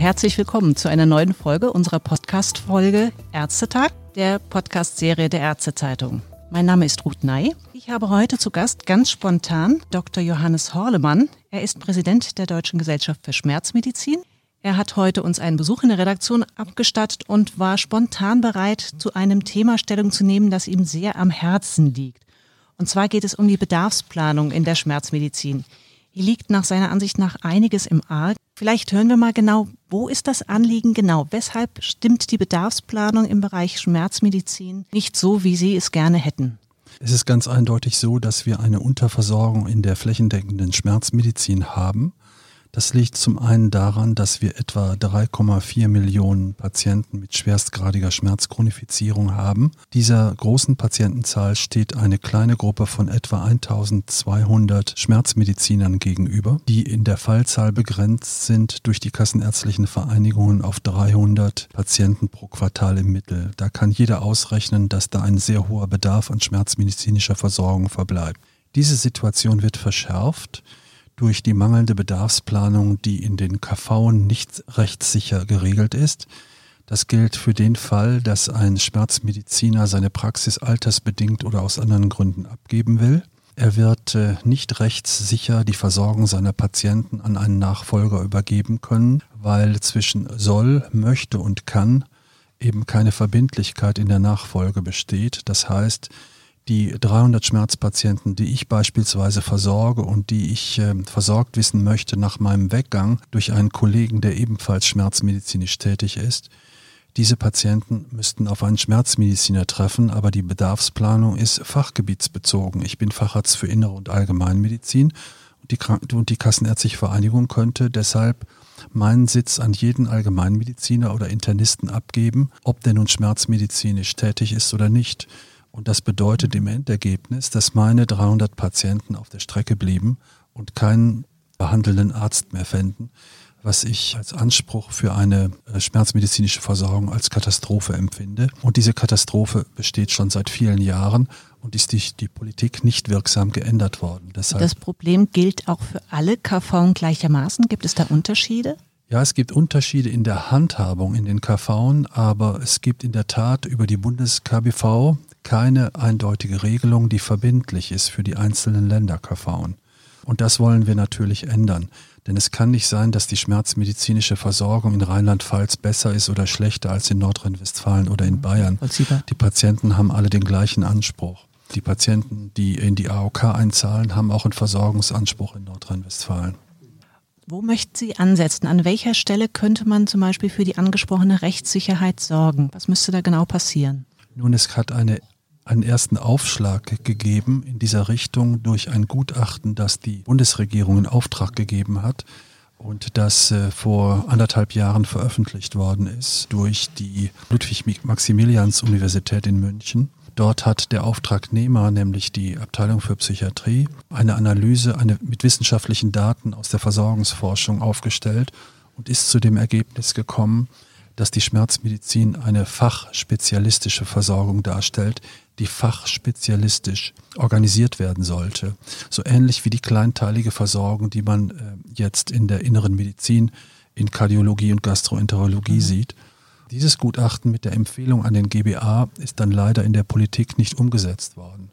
Herzlich willkommen zu einer neuen Folge unserer Podcast-Folge Ärztetag, der Podcast-Serie der Ärztezeitung. Mein Name ist Ruth Ney. Ich habe heute zu Gast ganz spontan Dr. Johannes Horlemann. Er ist Präsident der Deutschen Gesellschaft für Schmerzmedizin. Er hat heute uns einen Besuch in der Redaktion abgestattet und war spontan bereit, zu einem Thema Stellung zu nehmen, das ihm sehr am Herzen liegt. Und zwar geht es um die Bedarfsplanung in der Schmerzmedizin. Hier liegt nach seiner Ansicht nach einiges im Arg. Vielleicht hören wir mal genau, wo ist das Anliegen genau? Weshalb stimmt die Bedarfsplanung im Bereich Schmerzmedizin nicht so, wie Sie es gerne hätten? Es ist ganz eindeutig so, dass wir eine Unterversorgung in der flächendeckenden Schmerzmedizin haben. Das liegt zum einen daran, dass wir etwa 3,4 Millionen Patienten mit schwerstgradiger Schmerzchronifizierung haben. Dieser großen Patientenzahl steht eine kleine Gruppe von etwa 1200 Schmerzmedizinern gegenüber, die in der Fallzahl begrenzt sind durch die kassenärztlichen Vereinigungen auf 300 Patienten pro Quartal im Mittel. Da kann jeder ausrechnen, dass da ein sehr hoher Bedarf an schmerzmedizinischer Versorgung verbleibt. Diese Situation wird verschärft durch die mangelnde Bedarfsplanung, die in den KV nicht rechtssicher geregelt ist. Das gilt für den Fall, dass ein Schmerzmediziner seine Praxis altersbedingt oder aus anderen Gründen abgeben will. Er wird äh, nicht rechtssicher die Versorgung seiner Patienten an einen Nachfolger übergeben können, weil zwischen soll, möchte und kann eben keine Verbindlichkeit in der Nachfolge besteht. Das heißt, die 300 Schmerzpatienten, die ich beispielsweise versorge und die ich äh, versorgt wissen möchte nach meinem Weggang durch einen Kollegen, der ebenfalls schmerzmedizinisch tätig ist, diese Patienten müssten auf einen Schmerzmediziner treffen, aber die Bedarfsplanung ist fachgebietsbezogen. Ich bin Facharzt für Innere und Allgemeinmedizin und die, Kranken und die Kassenärztliche Vereinigung könnte deshalb meinen Sitz an jeden Allgemeinmediziner oder Internisten abgeben, ob der nun schmerzmedizinisch tätig ist oder nicht. Und das bedeutet im Endergebnis, dass meine 300 Patienten auf der Strecke blieben und keinen behandelnden Arzt mehr fänden, was ich als Anspruch für eine äh, schmerzmedizinische Versorgung als Katastrophe empfinde. Und diese Katastrophe besteht schon seit vielen Jahren und ist durch die Politik nicht wirksam geändert worden. Deshalb das Problem gilt auch für alle KV gleichermaßen. Gibt es da Unterschiede? Ja, es gibt Unterschiede in der Handhabung in den KV, aber es gibt in der Tat über die Bundes-KBV keine eindeutige Regelung, die verbindlich ist für die einzelnen Länder KV. Und das wollen wir natürlich ändern. Denn es kann nicht sein, dass die schmerzmedizinische Versorgung in Rheinland-Pfalz besser ist oder schlechter als in Nordrhein-Westfalen oder in Bayern. Die Patienten haben alle den gleichen Anspruch. Die Patienten, die in die AOK einzahlen, haben auch einen Versorgungsanspruch in Nordrhein-Westfalen. Wo möchten Sie ansetzen? An welcher Stelle könnte man zum Beispiel für die angesprochene Rechtssicherheit sorgen? Was müsste da genau passieren? Nun, es hat eine, einen ersten Aufschlag gegeben in dieser Richtung durch ein Gutachten, das die Bundesregierung in Auftrag gegeben hat und das äh, vor anderthalb Jahren veröffentlicht worden ist durch die Ludwig-Maximilians-Universität in München. Dort hat der Auftragnehmer, nämlich die Abteilung für Psychiatrie, eine Analyse eine, mit wissenschaftlichen Daten aus der Versorgungsforschung aufgestellt und ist zu dem Ergebnis gekommen, dass die Schmerzmedizin eine fachspezialistische Versorgung darstellt, die fachspezialistisch organisiert werden sollte. So ähnlich wie die kleinteilige Versorgung, die man äh, jetzt in der inneren Medizin, in Kardiologie und Gastroenterologie mhm. sieht. Dieses Gutachten mit der Empfehlung an den GBA ist dann leider in der Politik nicht umgesetzt worden.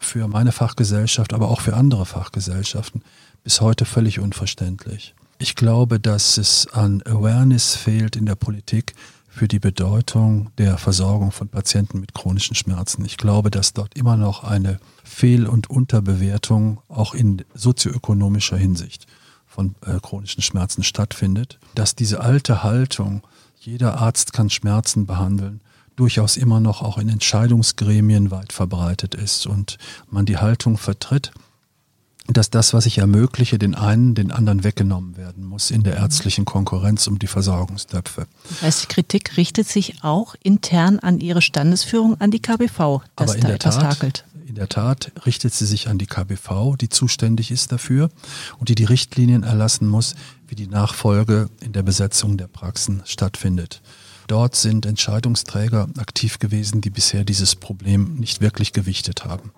Für meine Fachgesellschaft, aber auch für andere Fachgesellschaften bis heute völlig unverständlich. Ich glaube, dass es an Awareness fehlt in der Politik für die Bedeutung der Versorgung von Patienten mit chronischen Schmerzen. Ich glaube, dass dort immer noch eine Fehl- und Unterbewertung auch in sozioökonomischer Hinsicht von äh, chronischen Schmerzen stattfindet, dass diese alte Haltung, jeder Arzt kann Schmerzen behandeln, durchaus immer noch auch in Entscheidungsgremien weit verbreitet ist und man die Haltung vertritt, dass das, was ich ermögliche, den einen, den anderen weggenommen werden muss in der ärztlichen Konkurrenz um die Versorgungstöpfe. Das heißt, die Kritik richtet sich auch intern an Ihre Standesführung, an die KBV, dass Aber in da etwas Tat, hakelt. In der Tat richtet sie sich an die KBV, die zuständig ist dafür und die die Richtlinien erlassen muss, wie die Nachfolge in der Besetzung der Praxen stattfindet. dort sind Entscheidungsträger aktiv gewesen, die bisher dieses Problem nicht wirklich gewichtet haben.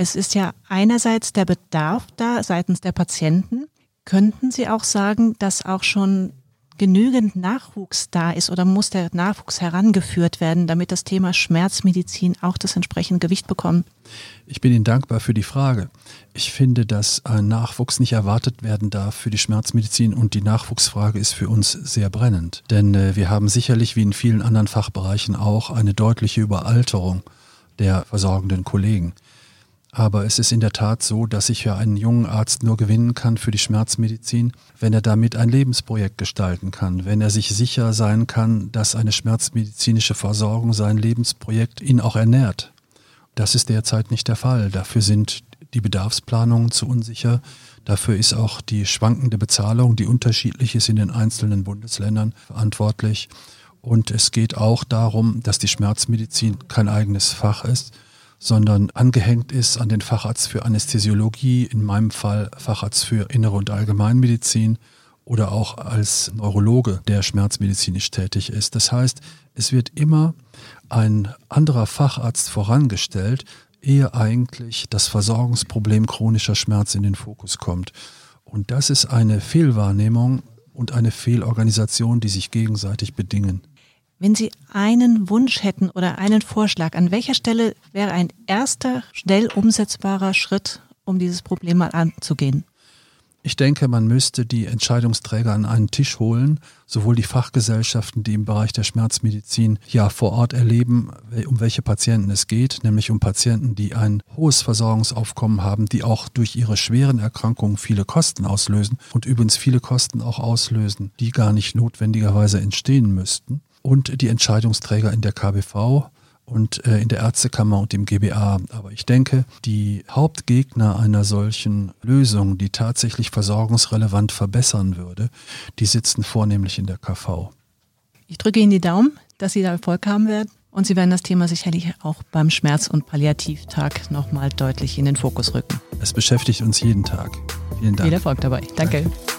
Es ist ja einerseits der Bedarf da seitens der Patienten. Könnten Sie auch sagen, dass auch schon genügend Nachwuchs da ist oder muss der Nachwuchs herangeführt werden, damit das Thema Schmerzmedizin auch das entsprechende Gewicht bekommt? Ich bin Ihnen dankbar für die Frage. Ich finde, dass ein Nachwuchs nicht erwartet werden darf für die Schmerzmedizin und die Nachwuchsfrage ist für uns sehr brennend. Denn äh, wir haben sicherlich wie in vielen anderen Fachbereichen auch eine deutliche Überalterung der versorgenden Kollegen. Aber es ist in der Tat so, dass ich für einen jungen Arzt nur gewinnen kann für die Schmerzmedizin, wenn er damit ein Lebensprojekt gestalten kann, wenn er sich sicher sein kann, dass eine schmerzmedizinische Versorgung sein Lebensprojekt ihn auch ernährt. Das ist derzeit nicht der Fall. Dafür sind die Bedarfsplanungen zu unsicher. Dafür ist auch die schwankende Bezahlung, die unterschiedlich ist in den einzelnen Bundesländern, verantwortlich. Und es geht auch darum, dass die Schmerzmedizin kein eigenes Fach ist, sondern angehängt ist an den Facharzt für Anästhesiologie, in meinem Fall Facharzt für Innere und Allgemeinmedizin oder auch als Neurologe, der schmerzmedizinisch tätig ist. Das heißt, es wird immer ein anderer Facharzt vorangestellt, ehe eigentlich das Versorgungsproblem chronischer Schmerz in den Fokus kommt. Und das ist eine Fehlwahrnehmung und eine Fehlorganisation, die sich gegenseitig bedingen. Wenn Sie einen Wunsch hätten oder einen Vorschlag, an welcher Stelle wäre ein erster, schnell umsetzbarer Schritt, um dieses Problem mal anzugehen? Ich denke, man müsste die Entscheidungsträger an einen Tisch holen, sowohl die Fachgesellschaften, die im Bereich der Schmerzmedizin ja vor Ort erleben, um welche Patienten es geht, nämlich um Patienten, die ein hohes Versorgungsaufkommen haben, die auch durch ihre schweren Erkrankungen viele Kosten auslösen und übrigens viele Kosten auch auslösen, die gar nicht notwendigerweise entstehen müssten und die Entscheidungsträger in der KBV und äh, in der Ärztekammer und im GBA. Aber ich denke, die Hauptgegner einer solchen Lösung, die tatsächlich versorgungsrelevant verbessern würde, die sitzen vornehmlich in der KV. Ich drücke Ihnen die Daumen, dass Sie da Erfolg haben werden. Und Sie werden das Thema sicherlich auch beim Schmerz- und Palliativtag nochmal deutlich in den Fokus rücken. Es beschäftigt uns jeden Tag. Vielen Dank. Viel Erfolg dabei. Danke. Danke.